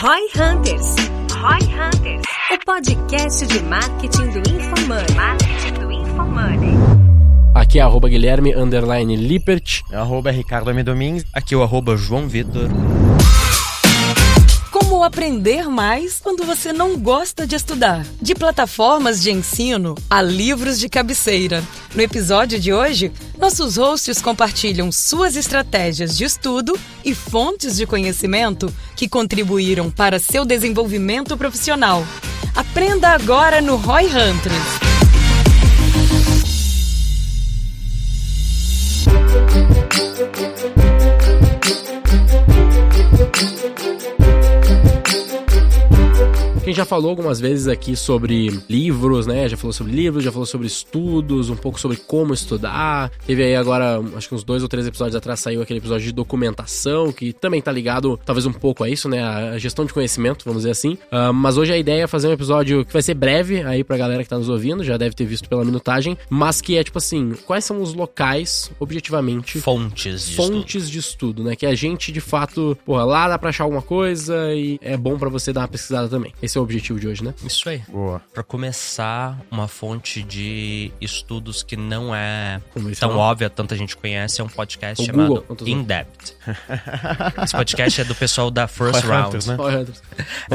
Roy Hunters. Roy Hunters. O podcast de marketing do InfoMoney. Marketing do InfoMoney. Aqui é arroba Guilherme underline Lippert. É arroba Ricardo M. Domingues. Aqui é o arroba João Vitor. Como aprender mais quando você não gosta de estudar? De plataformas de ensino a livros de cabeceira. No episódio de hoje, nossos hosts compartilham suas estratégias de estudo e fontes de conhecimento que contribuíram para seu desenvolvimento profissional. Aprenda agora no Roy Hunters. Quem já falou algumas vezes aqui sobre livros, né? Já falou sobre livros, já falou sobre estudos, um pouco sobre como estudar. Teve aí agora, acho que uns dois ou três episódios atrás saiu aquele episódio de documentação, que também tá ligado talvez um pouco a isso, né? A gestão de conhecimento, vamos dizer assim. Uh, mas hoje a ideia é fazer um episódio que vai ser breve aí pra galera que tá nos ouvindo, já deve ter visto pela minutagem, mas que é tipo assim, quais são os locais, objetivamente, Fontes de fontes estudo. de estudo, né? Que a gente de fato, porra, lá dá pra achar alguma coisa e é bom pra você dar uma pesquisada também. Esse é o objetivo de hoje, né? Isso aí. Boa. Pra começar, uma fonte de estudos que não é tão óbvia, tanta gente conhece, é um podcast O chamado Google. In Depth. Esse podcast é do pessoal da First Round. Né? É do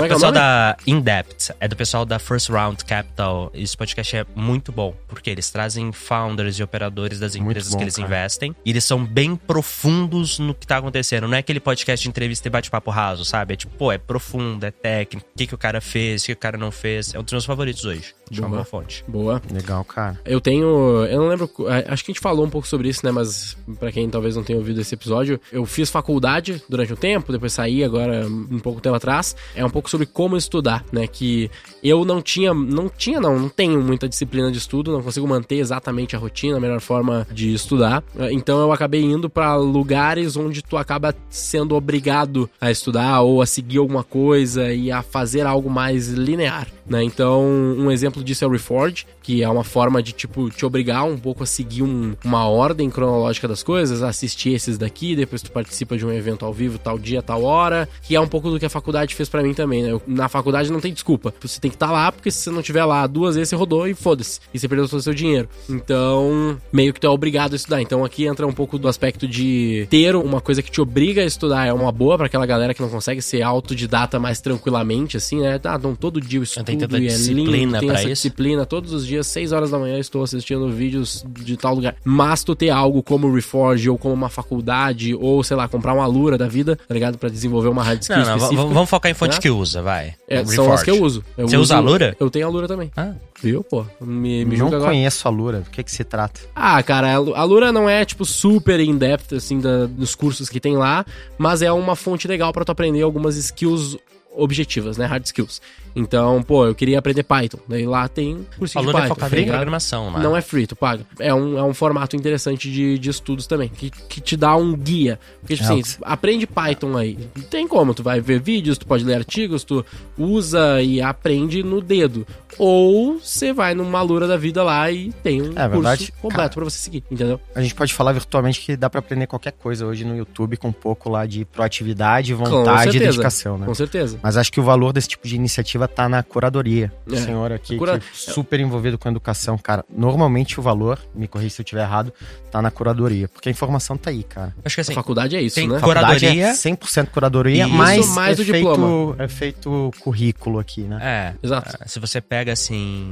é é pessoal da In Depth, é do pessoal da First Round Capital. Esse podcast é muito bom, porque eles trazem founders e operadores das empresas bom, que eles cara. investem. E eles são bem profundos no que tá acontecendo. Não é aquele podcast de entrevista e bate-papo raso, sabe? É tipo, pô, é profundo, é técnico. O que, que o cara fez, o que o cara não fez. É um dos meus favoritos hoje. Uma Boa. fonte. Boa. Legal, cara. Eu tenho. Eu não lembro. Acho que a gente falou um pouco sobre isso, né? Mas pra quem talvez não tenha ouvido esse episódio, eu fiz faculdade durante um tempo, depois saí agora um pouco tempo atrás. É um pouco sobre como estudar, né? Que eu não tinha. Não tinha, não. Não tenho muita disciplina de estudo, não consigo manter exatamente a rotina, a melhor forma de estudar. Então eu acabei indo pra lugares onde tu acaba sendo obrigado a estudar ou a seguir alguma coisa e a fazer algo mais linear, né? Então, um exemplo disso é o Reforge, que é uma forma de, tipo, te obrigar um pouco a seguir um- uma ordem cronológica das coisas, assistir esses daqui, depois tu participa de um evento ao vivo, tal dia, tal hora, que é um pouco do que a faculdade fez pra mim também, né? Eu- na faculdade não tem desculpa. Você tem que estar lá, porque se você não estiver lá duas vezes, você rodou e foda-se. E você perdeu todo o seu dinheiro. Então, meio que tu é obrigado a estudar. Então, aqui entra um pouco do aspecto de ter uma coisa que te obriga a estudar, é uma boa pra aquela galera que não consegue ser autodidata mais tranquilamente, assim, né? Ah, então todo dia eu estudo Tem tanta e é lindo, disciplina tem pra essa isso. disciplina. Todos os dias, 6 horas da manhã, estou assistindo vídeos de tal lugar. Mas tu ter algo como o Reforge, ou como uma faculdade, ou, sei lá, comprar uma Lura da vida, tá ligado? Pra desenvolver uma hard skill Não, não, vamos focar em fonte né? que usa, vai. É, são as que eu uso. Eu Você usa a Lura? Eu tenho a Lura também. Ah, Viu, pô? Me, me não julga agora. conheço a Lura. Do que que se trata? Ah, cara, a Lu- a Lura não é, tipo, super in-depth, assim, da- dos cursos que tem lá, mas é uma fonte legal pra tu aprender algumas skills objetivas, né? Hard skills. Então, pô, eu queria aprender Python. Daí lá tem cursinho a de Lura é Python. focada tá em programação, né? Não é free, tu paga. É um, é um formato interessante de, de estudos também, que, que te dá um guia. Porque, tipo É, assim, que- aprende Python aí. Não tem como, tu vai ver vídeos, tu pode ler artigos, tu usa e aprende no dedo. Ou você vai numa lura da vida lá e tem um É verdade, curso completo cara. pra você seguir, entendeu? A gente pode falar virtualmente que dá pra aprender qualquer coisa hoje no YouTube com um pouco lá de proatividade, vontade e dedicação, né? Com certeza. Mas acho que o valor desse tipo de iniciativa tá na curadoria. O É. senhor aqui, Cura- que é super envolvido com educação, cara. Normalmente o valor, me corrija se eu estiver errado, tá na curadoria. Porque a informação tá aí, cara. Acho que assim, a faculdade é isso, tem né? Curadoria. É 100% curadoria, Isso, mas mais é o feito, diploma. é feito currículo aqui, né? É. Exato. Se você pega, assim,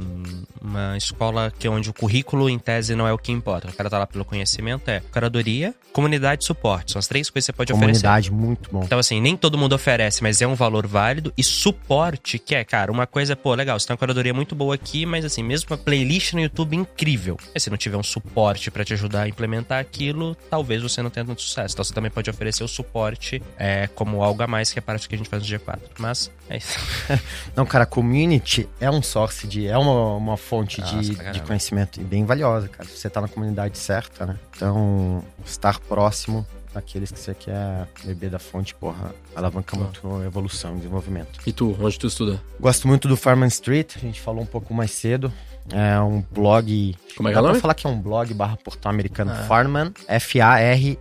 uma escola que onde o currículo, em tese, não é o que importa. O cara tá lá pelo conhecimento, é curadoria, comunidade e suporte. São as três coisas que você pode oferecer. Comunidade, muito bom. Então, assim, nem todo mundo oferece, mas é um valor válido. E suporte, que é, cara, uma coisa, pô, legal, você tem uma curadoria muito boa aqui, mas assim, mesmo uma playlist no YouTube incrível. Mas se não tiver um suporte pra te ajudar a implementar aquilo, talvez você não tenha tanto sucesso. Então você também pode oferecer o suporte é, como algo a mais, que é parte do que a gente faz no G4. Mas é isso. Não, cara, community é um source de. é uma, uma fonte Nossa, de, de conhecimento e bem valiosa, cara. Você tá na comunidade certa, né? Então, estar próximo daqueles que você quer beber da fonte, porra, alavanca muito a evolução, desenvolvimento. E tu, onde tu estuda? Gosto muito do Farman Street, a gente falou um pouco mais cedo. É um blog. Como é que é o nome? falar que é um blog barra portal americano. Ah. Farman, F-A-R-N-M-A-N.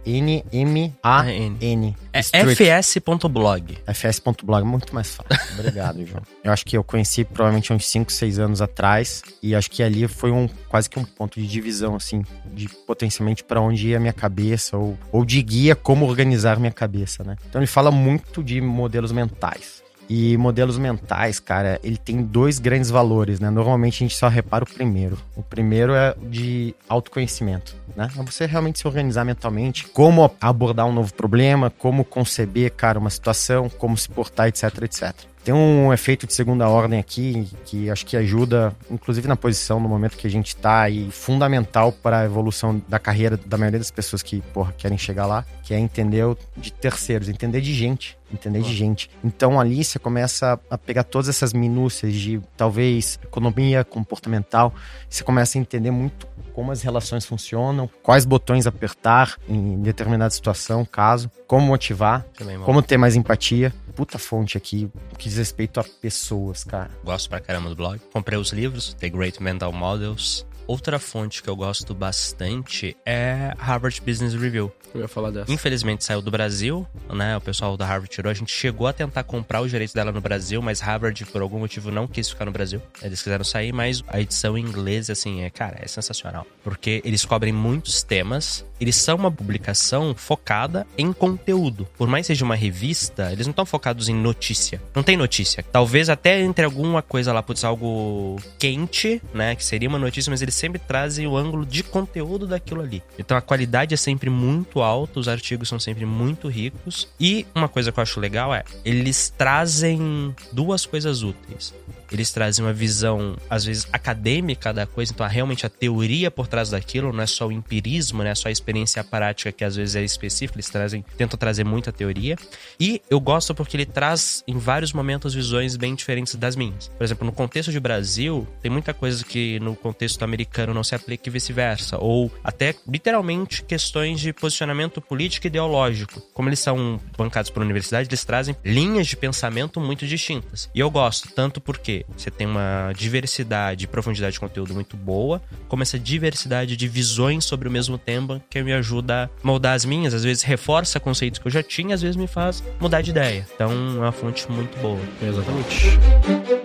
É fs.blog. fs.blog, muito mais fácil. Obrigado, João. Eu acho que eu conheci provavelmente uns 5, 6 anos atrás e acho que ali foi um quase que um ponto de divisão, assim, de potencialmente para onde ia a minha cabeça ou, ou de guia como organizar minha cabeça, né? Então ele fala muito de modelos mentais. E modelos mentais, cara, ele tem dois grandes valores, né? Normalmente a gente só repara o primeiro. O primeiro é de autoconhecimento, né? É você realmente se organizar mentalmente, como abordar um novo problema, como conceber, cara, uma situação, como se portar, etc, etc. Tem um efeito de segunda ordem aqui que acho que ajuda, inclusive na posição no momento que a gente tá e fundamental para a evolução da carreira da maioria das pessoas que, porra, querem chegar lá, que é entender de terceiros, entender de gente, entender de gente. Então ali você começa a pegar todas essas minúcias de talvez economia comportamental, você começa a entender muito como as relações funcionam, quais botões apertar em determinada situação, caso, como motivar, Também, como ter mais empatia. Puta fonte aqui, o que diz respeito a pessoas, cara. Gosto pra caramba do blog. Comprei os livros, The Great Mental Models. Outra fonte que eu gosto bastante é Harvard Business Review. Eu ia falar dessa. Infelizmente saiu do Brasil, né? O pessoal da Harvard tirou. A gente chegou a tentar comprar os direitos dela no Brasil, mas Harvard, por algum motivo, não quis ficar no Brasil. Eles quiseram sair, mas a edição em inglês, assim, é, cara, é sensacional. Porque eles cobrem muitos temas, eles são uma publicação focada em conteúdo. Por mais seja uma revista, eles não estão focados em notícia. Não tem notícia. Talvez até entre alguma coisa lá, putz, algo quente, né? Que seria uma notícia, mas eles sempre trazem o ângulo de conteúdo daquilo ali. Então a qualidade é sempre muito alta, os artigos são sempre muito ricos. E uma coisa que eu acho legal é, eles trazem duas coisas úteis. Eles trazem uma visão, às vezes, acadêmica da coisa, então realmente a teoria por trás daquilo, não é só o empirismo, né? Só a experiência prática que às vezes é específica, eles trazem, tentam trazer muita teoria. E eu gosto porque ele traz, em vários momentos, visões bem diferentes das minhas. Por exemplo, no contexto de Brasil, tem muita coisa que no contexto americano não se aplica e vice-versa. Ou até, literalmente, questões de posicionamento político e ideológico. Como eles são bancados por universidade, eles trazem linhas de pensamento muito distintas. E eu gosto, tanto porque você tem uma diversidade e profundidade de conteúdo muito boa, como essa diversidade de visões sobre o mesmo tema que me ajuda a moldar as minhas, às vezes reforça conceitos que eu já tinha, às vezes me faz mudar de ideia. Então é uma fonte muito boa. Exatamente.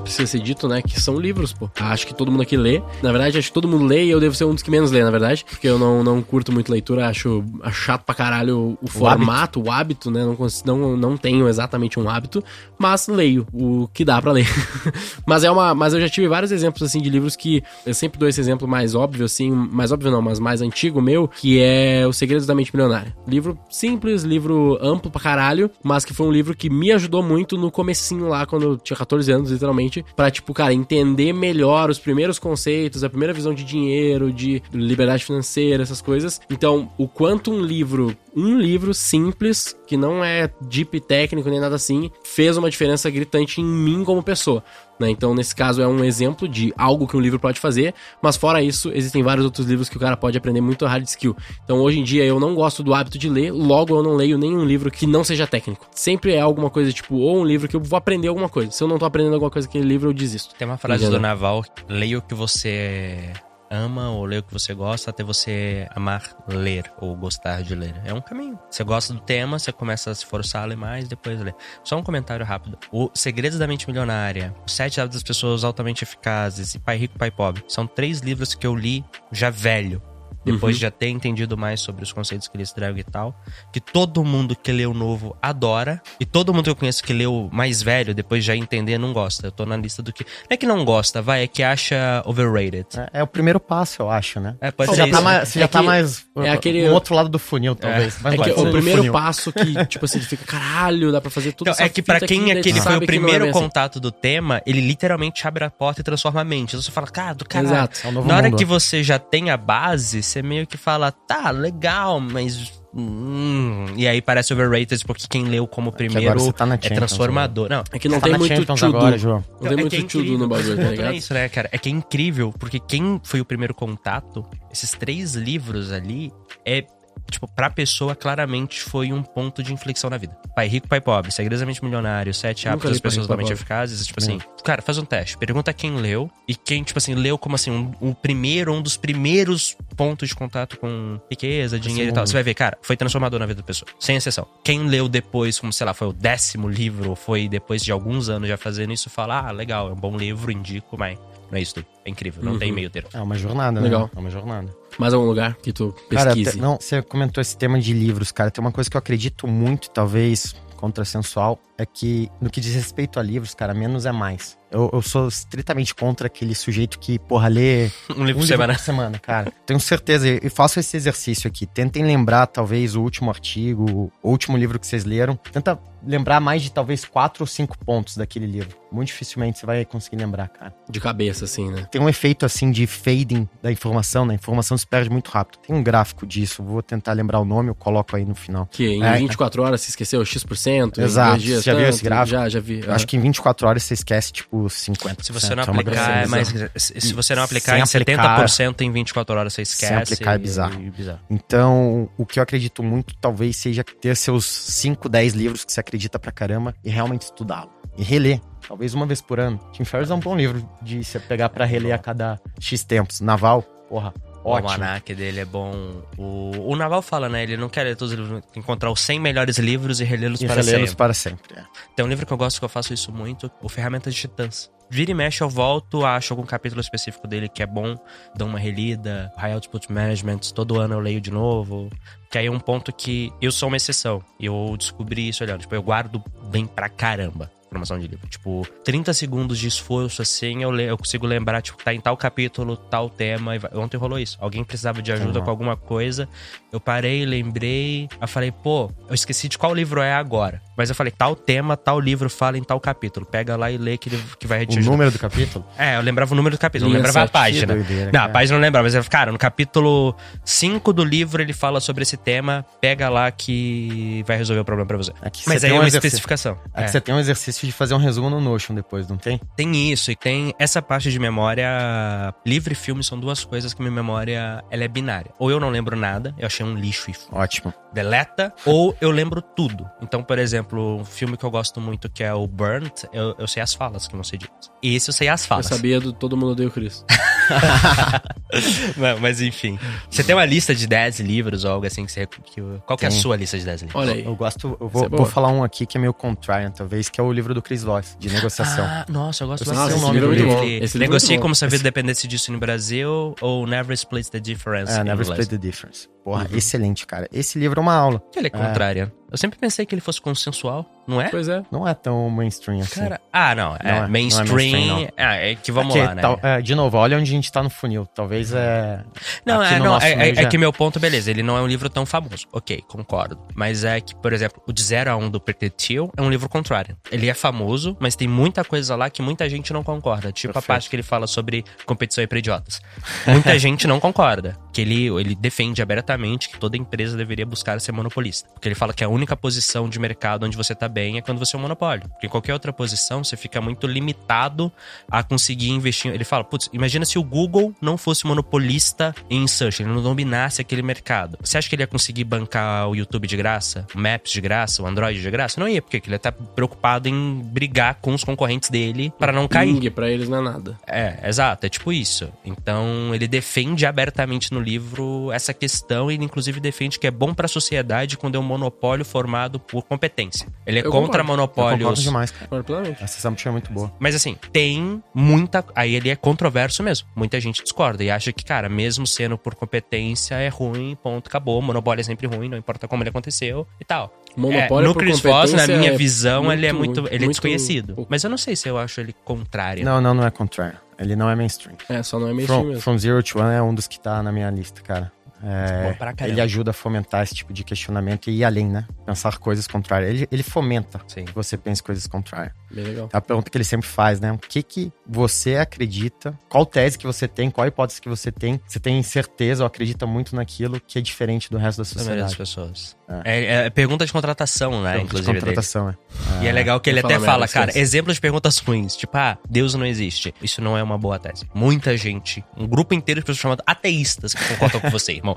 Que precisa ser dito, né? Que são livros, pô. Acho que todo mundo aqui lê. Na verdade, acho que todo mundo lê e eu devo ser um dos que menos lê, na verdade. Porque eu não, não curto muito leitura, acho, acho chato pra caralho o, formato, o hábito, né? Não, não, não tenho exatamente um hábito, mas leio o que dá pra ler. mas é uma. Mas eu já tive vários exemplos assim de livros que. Eu sempre dou esse exemplo mais óbvio, assim, mais óbvio não, mas mais antigo meu, que é Os Segredos da Mente Milionária. Livro simples, livro amplo pra caralho, mas que foi um livro que me ajudou muito no comecinho lá, quando eu tinha 14 anos, literalmente, pra, tipo, cara, entender melhor os primeiros conceitos, a primeira visão de dinheiro, de liberdade financeira, essas coisas. Então, o quanto um livro, um livro simples, que não é deep técnico nem nada assim, fez uma diferença gritante em mim como pessoa. Né? Então, nesse caso, é um exemplo de algo que um livro pode fazer, mas fora isso, existem vários outros livros que o cara pode aprender muito hard skill. Então, hoje em dia, eu não gosto do hábito de ler, logo eu não leio nenhum livro que não seja técnico. Sempre é alguma coisa, tipo, ou um livro que eu vou aprender alguma coisa. Se eu não tô aprendendo alguma coisa naquele livro, eu desisto. Tem uma frase Entendeu? do Naval: leia o que você ama ou leia o que você gosta até você amar ler ou gostar de ler. É um caminho. Você gosta do tema, você começa a se forçar a ler mais, depois ler. Só um comentário rápido. O Segredos da Mente Milionária, Os Sete Hábitos das Pessoas Altamente Eficazes e Pai Rico, Pai Pobre. São três livros que eu li já velho. Depois de já ter entendido mais sobre os conceitos que eles tragam e tal. Que todo mundo que leu novo adora. E todo mundo que eu conheço que leu mais velho, depois de já entender, não gosta. Eu tô na lista do que. Não é que não gosta, vai, é que acha overrated. É, é o primeiro passo, eu acho, né? É, pode Você ser já tá isso. mais, você É já tá que- mais é aquele- no outro lado do funil, talvez. Mas É que o primeiro funil. passo que, tipo assim, fica, caralho, dá pra fazer tudo Então, é que pra quem aqui, aquele foi o é primeiro bem assim. contato do tema, ele literalmente abre a porta e transforma a mente. Então você fala, cara, do caralho. Exato. É um novo Na hora mundo. que você já tem a base, você meio que fala, tá, legal, mas Hum, e aí parece overrated porque quem leu como agora primeiro tá na é transformador. Não, É que não Tá tem na muito Champions tudo. agora, João. Não tem é muito que é tudo no bagulho, tá Não ligado? é isso, né, cara? É que é incrível, porque quem foi o primeiro contato, esses três livros ali, é. Tipo, pra pessoa, claramente foi um ponto de inflexão na vida. Pai Rico, Pai Pobre, Segredamente Milionário, Sete Hábitos das Pessoas Pobre. Eficazes. Tipo assim, cara, faz um teste. Pergunta quem leu e quem, tipo assim, leu como assim, um, um primeiro, um dos primeiros pontos de contato com riqueza, dinheiro e tal. Você vai ver, cara, foi transformador na vida da pessoa. Sem exceção. Quem leu depois, como sei lá, foi o décimo livro, ou foi depois de alguns anos já fazendo isso, fala, ah, legal, é um bom livro, indico, mas não é isso tudo. É incrível, não Uhum. tem meio termo. É uma jornada, Legal. né? É uma jornada. Mais algum lugar que tu Cara, pesquise? te- não, você comentou esse tema de livros, cara. Tem uma coisa que eu acredito muito, talvez contrassensual, é que no que diz respeito a livros, cara, menos é mais. Eu, eu sou estritamente contra aquele sujeito que, porra, lê Um livro um por semana. por semana, cara. Tenho certeza, e faço esse exercício aqui. Tentem lembrar, talvez, o último artigo, o último livro que vocês leram. Tenta lembrar mais de, talvez, quatro ou cinco pontos daquele livro. Muito dificilmente você vai conseguir lembrar, cara. De cabeça, assim, né? Tem um efeito, assim, de fading da informação, né? A informação se perde muito rápido. Tem um gráfico disso, vou tentar lembrar o nome, eu coloco aí no final. Que em É. 24 horas se esqueceu X%. em Exato. dois dias já viu esse gráfico? Já, já vi. Eu acho que em 24 horas você esquece, tipo, 50%. Se você não é aplicar, é mais. Se você não aplicar Sem em aplicar- 70% em 24 horas, você esquece. aplicar é bizarro. e- bizarro. Então, o que eu acredito muito, talvez, seja ter seus 5, 10 livros que você acredita pra caramba e realmente estudá-lo. E reler. Talvez uma vez por ano. Tim Ferriss é um bom livro de você pegar pra reler a cada X tempos. Naval, porra, O ótimo. almanac dele é bom. O, o Naval fala, né? Ele não quer ler todos os livros, encontrar os 100 melhores livros e relê-los para relê-los sempre. para sempre. é. Tem um livro que eu gosto que eu faço isso muito, o Ferramentas de Titãs. Vira e mexe, eu volto, acho algum capítulo específico dele que é bom, dou uma relida. High Output Management, todo ano eu leio de novo. Que aí é um ponto que eu sou uma exceção. E eu descobri isso olhando. Tipo, eu guardo bem pra caramba formação de livro. Tipo, 30 segundos de esforço assim, eu, eu consigo lembrar, tipo, tá em tal capítulo, tal tema. E Ontem rolou isso. Alguém precisava de ajuda Uhum. com alguma coisa. Eu parei, lembrei. Eu falei, pô, eu esqueci de qual livro é agora. Mas eu falei, tal tema, tal livro fala em tal capítulo. Pega lá e lê que, que vai te O ajudar. número do capítulo? É, eu lembrava o número do capítulo, não Linha lembrava a sete, página. que doideira, não, a cara. página eu não lembrava, mas eu, cara, no capítulo 5 do livro ele fala sobre esse tema, pega lá que vai resolver o problema pra você. É que Mas aí é um uma exercício- especificação. É É. você tem um exercício de fazer um resumo no Notion depois, não tem? Tem isso, e tem essa parte de memória. Livro e filme são duas coisas que minha memória ela é binária. Ou eu não lembro nada, eu achei um lixo e Ótimo. deleta, ou eu lembro tudo. Então, por exemplo, um filme que eu gosto muito que é o Burnt, eu, eu sei as falas que não sei direito. Esse eu sei as Eu falas. sabia do Todo Mundo Odeia o Chris. Não, mas enfim. Você tem uma lista de 10 livros ou algo assim que você. Que, qual que é a sua lista de 10 livros? Olha aí. Eu gosto, eu vou, é vou falar um aqui que é meio contrarian, talvez, que é o livro do Chris Voss, de negociação. Ah, nossa, eu gosto Eu bastante o nome do livro. livro é muito Negocie como se a vida Esse- dependesse disso no Brasil ou Never Split the Difference. É, Never. Split the Difference. Porra, Uhum. excelente, cara. Esse livro é uma aula. Ele é contrário. Eu sempre pensei que ele fosse consensual, não é? Pois é. Não é tão mainstream assim. Cara, ah, não. É, Não é- não é mainstream. mainstream, não. ah, é que vamos Aqui, lá, né? tal- é, de novo, olha onde a gente tá no funil. Talvez é. Não, é, no não, é, é- já- é que meu ponto, beleza, ele não é um livro tão famoso. Ok, concordo. Mas é que, por exemplo, o de 0 a 1 um do Peter Thiel é um livro contrário. Ele é famoso, mas tem muita coisa lá que muita gente não concorda. Tipo a Perfeito. parte que ele fala sobre competição e pra idiotas. Muita gente não concorda. Que ele, ele defende abertamente que toda empresa deveria buscar ser monopolista. Porque ele fala que a única posição de mercado onde você tá bem é quando você é um monopólio. Porque em qualquer outra posição, você fica muito limitado a conseguir investir. Ele fala, putz, imagina se o Google não fosse monopolista em search, ele não dominasse aquele mercado. Você acha que ele ia conseguir bancar o YouTube de graça, o Maps de graça, o Android de graça? Não ia, porque ele ia estar preocupado em brigar com os concorrentes dele para não cair. Ping pra eles não é nada. É, exato, é tipo isso. Então, ele defende abertamente no livro essa questão e ele inclusive defende que é bom pra sociedade quando é um monopólio formado por competência. Ele é Eu contra concordo. Eu concordo monopólios. demais, cara. Essa assumption é muito boa. Mas assim, tem muita. Aí ele é controverso mesmo. Muita gente discorda e acha que, cara, mesmo sendo por competência, é ruim, ponto, acabou. Monopólio é sempre ruim, não importa como ele aconteceu e tal. Monopólio é, no Chris Voss, na minha é visão, ele é muito. muito- ele é muito desconhecido. pouco. Mas eu não sei se eu acho ele contrário. Não, não, não é contrário. Ele não é mainstream. É, só não é mainstream From, mesmo. From Zero to One é um dos que tá na minha lista, cara. É, ele ajuda a fomentar esse tipo de questionamento e ir além, né? Pensar coisas contrárias. Ele, ele fomenta Sim. que você pense coisas contrárias. Bem legal. É a pergunta que ele sempre faz, né? O que que você acredita? Qual tese que você tem? Qual hipótese que você tem? Você tem certeza ou acredita muito naquilo que é diferente do resto da Da maioria das sociedade? pessoas. É, é pergunta de contratação, né? Pergunta de inclusive. dele. contratação, é. E é legal que ele até fala, cara, esquece. exemplos de perguntas ruins. Tipo, ah, Deus não existe. Isso não é uma boa tese. Muita gente, um grupo inteiro de pessoas chamando ateístas que concordam com você, irmão.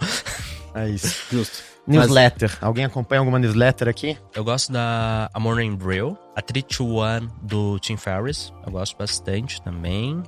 É isso. Justo. Newsletter. Alguém acompanha alguma newsletter aqui? Eu gosto da A Morning Brew, a 3 to 1 do Tim Ferriss. Eu gosto bastante também.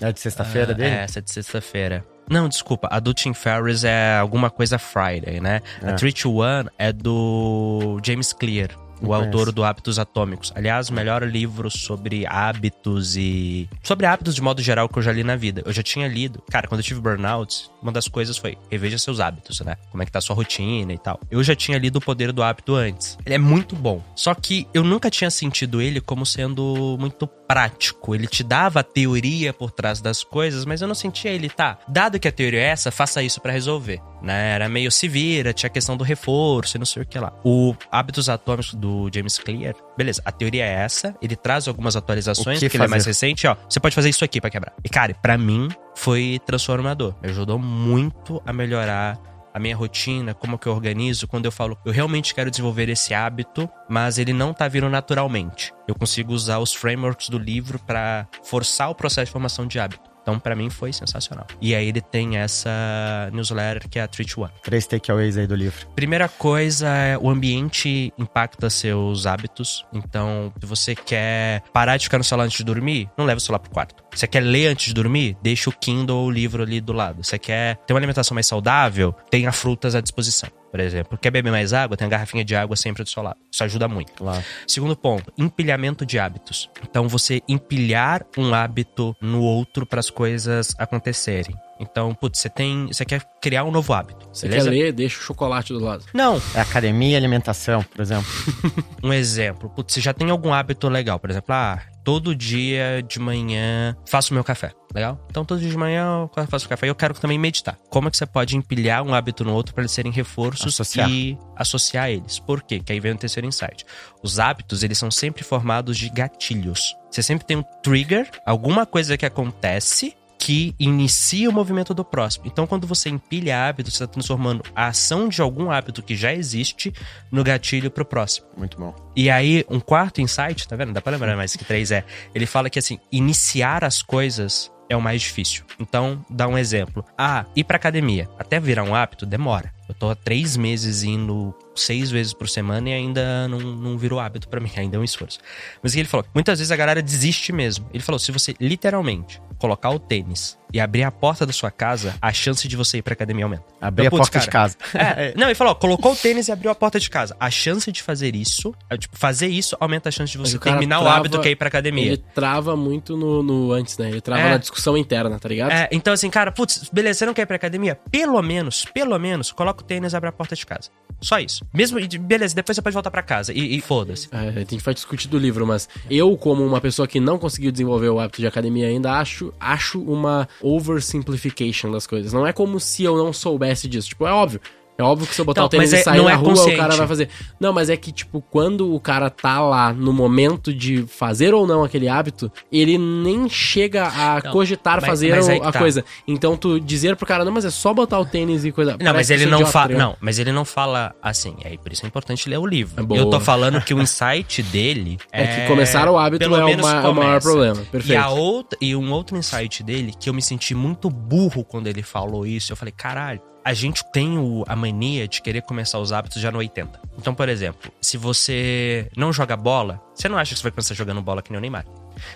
É de sexta-feira Ah, dele? É, essa é de sexta-feira. Não, desculpa. A do Tim Ferriss é alguma coisa Friday, né? A É. 3 to 1 é do James Clear. Não o autor conheço. do Hábitos Atômicos. Aliás, o melhor livro sobre hábitos e. Sobre hábitos de modo geral que eu já li na vida. Eu já tinha lido. Cara, quando eu tive burnout, uma das coisas foi reveja seus hábitos, né? Como é que tá a sua rotina e tal. Eu já tinha lido O Poder do Hábito antes. Ele é muito bom. Só que eu nunca tinha sentido ele como sendo muito prático. Ele te dava a teoria por trás das coisas, mas eu não sentia ele, tá? Dado que a teoria é essa, faça isso pra resolver. Né? Era meio se vira, tinha a questão do reforço e não sei o que lá. O Hábitos Atômicos do James Clear, beleza, a teoria é essa, ele traz algumas atualizações, que porque ele é mais recente, ó. Você pode fazer isso aqui pra quebrar. E, cara, pra mim foi transformador. Me ajudou muito a melhorar a minha rotina, como que eu organizo, quando eu falo, eu realmente quero desenvolver esse hábito, mas ele não tá vindo naturalmente. Eu consigo usar os frameworks do livro pra forçar o processo de formação de hábito. Então, pra mim, foi sensacional. E aí ele tem essa newsletter que é a 3 to 1. Três takeaways aí do livro. Primeira coisa é o ambiente impacta seus hábitos. Então, se você quer parar de ficar no celular antes de dormir, não leva o celular pro quarto. Você quer ler antes de dormir? Deixa o Kindle ou o livro ali do lado. Você quer ter uma alimentação mais saudável? Tenha frutas à disposição. Por exemplo, quer beber mais água? Tem a garrafinha de água sempre do seu lado. Isso ajuda muito. Claro. Segundo ponto, empilhamento de hábitos. Então, você empilhar um hábito no outro para as coisas acontecerem. Então, putz, você tem. Você quer criar um novo hábito. Você beleza? quer ler, deixa o chocolate do lado. Não, É academia e alimentação, por exemplo. um exemplo. Putz, você já tem algum hábito legal. Por exemplo, ah, todo dia de manhã faço meu café. Legal? Então, todo dia de manhã eu faço café e eu quero também meditar. Como é que você pode empilhar um hábito no outro para eles serem reforços Associar. e associar eles? Por quê? Que aí vem o terceiro insight. Os hábitos, eles são sempre formados de gatilhos. Você sempre tem um trigger, alguma coisa que acontece que inicia o movimento do próximo. Então, quando você empilha hábitos, você está transformando a ação de algum hábito que já existe no gatilho pro próximo. Muito bom. E aí, um quarto insight, tá vendo? Dá pra lembrar mais que três é. Ele fala que assim, iniciar as coisas é o mais difícil. Então, dá um exemplo. Ah, ir pra academia. Até virar um hábito, demora. Eu tô há três meses indo seis vezes por semana e ainda não, não virou hábito pra mim, ainda é um esforço. Mas o ele falou? Muitas vezes a galera desiste mesmo. Ele falou: se você literalmente colocar o tênis e abrir a porta da sua casa, a chance de você ir pra academia aumenta. Abrir Então, a putz, porta de cara, casa. é, não, ele falou, ó, colocou o tênis e abriu a porta de casa. A chance de fazer isso, é, tipo, fazer isso aumenta a chance de você o terminar o trava- hábito que é ir pra academia. Ele trava muito no, no antes, né? Ele trava É. na discussão interna, tá ligado? É, então assim, cara, putz, beleza, você não quer ir pra academia? Pelo menos, pelo menos, coloca o tênis e abre a porta de casa. Só isso. Mesmo, beleza, depois você pode voltar pra casa e, e foda-se. É, a gente vai discutir do livro, mas eu, como uma pessoa que não conseguiu desenvolver o hábito de academia ainda, acho, acho uma oversimplification das coisas. Não é como se eu não soubesse disso. Tipo, é óbvio. É óbvio que se eu botar Então, o tênis e é- sair na é rua, o consciente. cara vai fazer. Não, mas é que, tipo, quando o cara tá lá no momento de fazer ou não aquele hábito, ele nem chega a Não, cogitar mas- fazer mas o- a tá. coisa. Então, tu dizer pro cara, não, mas é só botar o tênis e coisa. Não, mas ele não tá fala. ligado? Não, mas ele não fala assim. É por isso é importante ler o livro. É. Eu tô falando que o insight dele É que começar o hábito é o menos ma- é o maior problema. E, Perfeito. a outra, e um outro insight dele, que eu me senti muito burro quando ele falou isso, eu falei, caralho, a gente tem o- a mania de querer começar os hábitos já no 80. Então, por exemplo, se você não joga bola, você não acha que você vai começar jogando bola que nem o Neymar.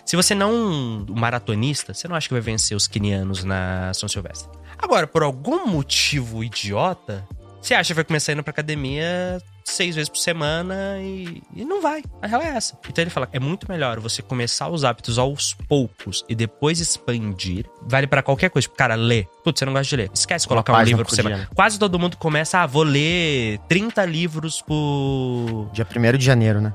Se você não um maratonista, você não acha que vai vencer os quenianos na São Silvestre. Agora, por algum motivo idiota, você acha que vai começar indo pra academia seis vezes por semana e, e não vai. A real é essa. Então ele fala: é muito melhor você começar os hábitos aos poucos e depois expandir. Vale pra qualquer coisa. Tipo, cara, lê. Putz, você não gosta de ler. Esquece de colocar um livro por por semana. dia? Quase todo mundo começa, ah, vou ler 30 livros por. Dia 1 de janeiro, né?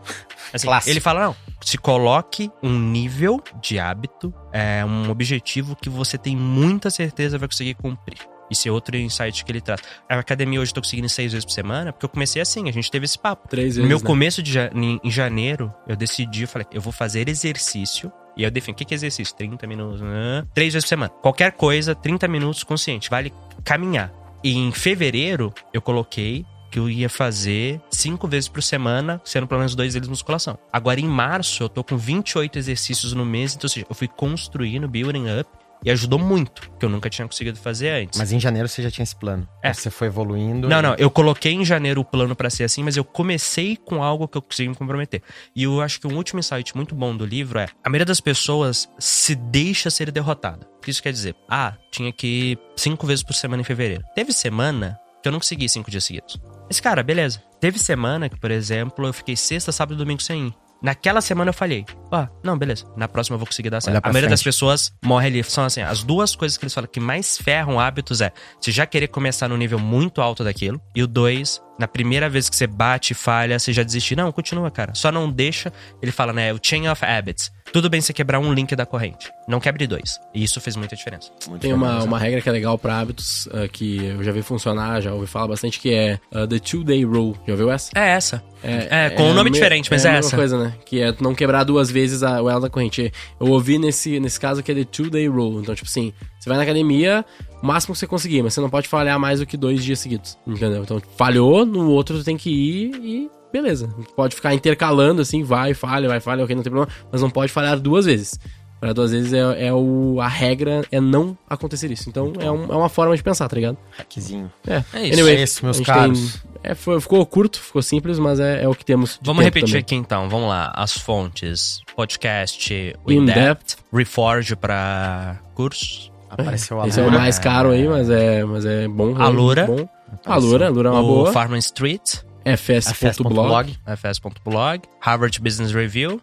Assim, ele fala, não, se coloque um nível de hábito, é um objetivo que você tem muita certeza vai conseguir cumprir. Esse é outro insight que ele traz. A academia hoje eu tô conseguindo seis vezes por semana, porque eu comecei assim, a gente teve esse papo. Três No vezes. meu né? começo de em em janeiro, eu decidi, eu falei, eu vou fazer exercício. E eu defino, o que que é exercício? 30 minutos, né? três vezes por semana. Qualquer coisa, 30 minutos consciente, vale caminhar. E em fevereiro, eu coloquei que eu ia fazer cinco vezes por semana, sendo pelo menos dois deles musculação. Agora, em março, eu tô com 28 exercícios no mês, então, ou seja, eu fui construindo, building up, e ajudou muito, que eu nunca tinha conseguido fazer antes. Mas em janeiro você já tinha esse plano. É. Você foi evoluindo. Não, não, eu coloquei em janeiro o plano pra ser assim, mas eu comecei com algo que eu consegui me comprometer. E eu acho que um último insight muito bom do livro é: a maioria das pessoas se deixa ser derrotada. O que isso quer dizer? Ah, tinha que ir cinco vezes por semana em fevereiro. Teve semana que eu não consegui cinco dias seguidos. Mas, cara, beleza. Teve semana que, por exemplo, eu fiquei sexta, sábado e domingo sem ir. Naquela semana eu falhei, ah, não, beleza. Na próxima eu vou conseguir dar certo. A maioria das frente. pessoas morre ali. São assim, as duas coisas que eles falam que mais ferram hábitos é você já querer começar no nível muito alto daquilo. E o dois, na primeira vez que você bate e falha, você já desistir. Não, continua, cara. Só não deixa. Ele fala, né? O chain of habits. Tudo bem você quebrar um link da corrente. Não quebre dois. E isso fez muita diferença. Muito Tem uma, uma regra que é legal pra hábitos, ah, que eu já vi funcionar, já ouvi falar bastante, que é ah, The Two Day Rule. Já ouviu essa? É essa. É, com um a nome me- diferente, mas é, a mesma essa. coisa, né? Que é não quebrar duas vezes a, o ela da corrente. Eu ouvi nesse, nesse caso que é The Two Day Rule. Então, tipo assim, você vai na academia, o máximo que você conseguir, mas você não pode falhar mais do que dois dias seguidos. Entendeu? Então, falhou, no outro tu tem que ir e beleza. Pode ficar intercalando assim, vai, falha, vai, falha, ok, não tem problema, mas não pode falhar duas vezes. Falhar duas vezes é, é o. A regra é não acontecer isso. Então é, um- é uma forma de pensar, tá ligado? Hackzinho. É, É isso. Anyway, É isso, meus caros. tem- é, foi- ficou curto, ficou simples, mas é, é o que temos. de Vamos tempo repetir também. aqui então, vamos lá. As fontes: podcast, o In In-Depth, Reforge pra cursos, Apareceu a Esse é o mais caro aí, mas é, mas é bom. A Lura. Bom. A Lura, a Lura é uma o boa. Farman Street, fs.blog. fs.blog, Harvard Business Review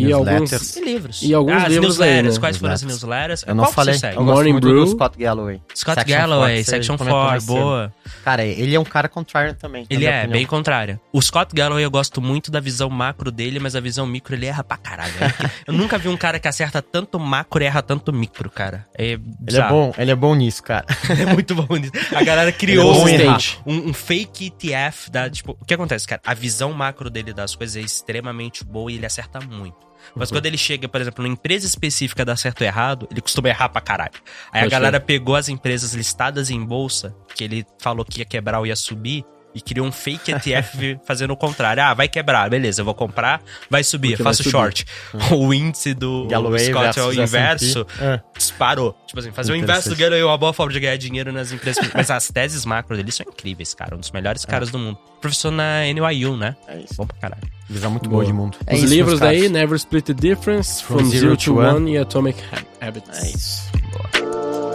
E alguns. E livros. E alguns ah, livros aí, newsletters. né? Quais foram as Newsletters. Eu não Qual falei. você segue? Eu gosto Morning Brew. Scott Galloway. Scott Section Galloway, Forte, você Section comentou 4, mais cedo. boa. Cara, ele é um cara contrarian também. Ele é, opinião. bem contrário. O Scott Galloway eu gosto muito da visão macro dele, mas a visão micro ele erra pra caralho. né? Eu nunca vi um cara que acerta tanto macro e erra tanto micro, cara. É Ele é bom, ele é bom nisso, cara. é muito bom nisso. A galera criou Ele é um, consistente. um, um fake ETF da, tipo, o que acontece, cara? A visão macro dele das coisas é extremamente boa e ele acerta muito. Mas quando ele chega, por exemplo, numa empresa específica dá certo ou errado, ele costuma errar pra caralho. Aí a galera pegou as empresas listadas em bolsa, que ele falou que ia quebrar ou ia subir, e criou um fake ETF fazendo o contrário. Ah, vai quebrar, beleza, eu vou comprar, vai subir, Porque faço vai subir. short. O índice do Galloway Scott é o inverso. É. disparou. Tipo assim, fazer o inverso do. Galloway é uma boa forma de ganhar dinheiro nas empresas. Mas as teses macro dele são incríveis, cara. Um dos melhores caras do mundo. Professor na NYU, né? É isso. Bom pra caralho. Visão muito Boa. boa de mundo. É Os isso, livros daí, Never Split the Difference, From, Zero, to One e Atomic Ha- Habits. É isso. Muito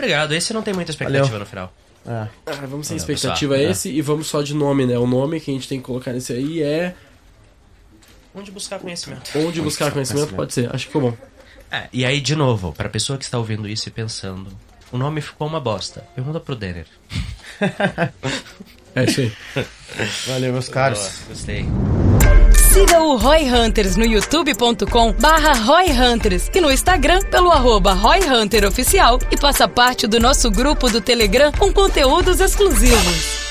obrigado. Esse não tem muita expectativa Valeu. no final. É. Ah, vamos sem Olha, expectativa pessoal, a esse e vamos só de nome, né? O nome que a gente tem que colocar nesse aí é Onde buscar conhecimento? Onde Buscar Conhecimento, Conhecimento. pode ser. Acho que ficou bom. É, e aí, de novo, pra pessoa que está ouvindo isso e pensando, o nome ficou uma bosta. Pergunta pro Denner. É isso aí. Valeu, meus caros. Boa, gostei. Siga o Roy Hunters no youtube.com barra Roy Hunters e no Instagram pelo arroba Roy Hunter Oficial e faça parte do nosso grupo do Telegram com conteúdos exclusivos.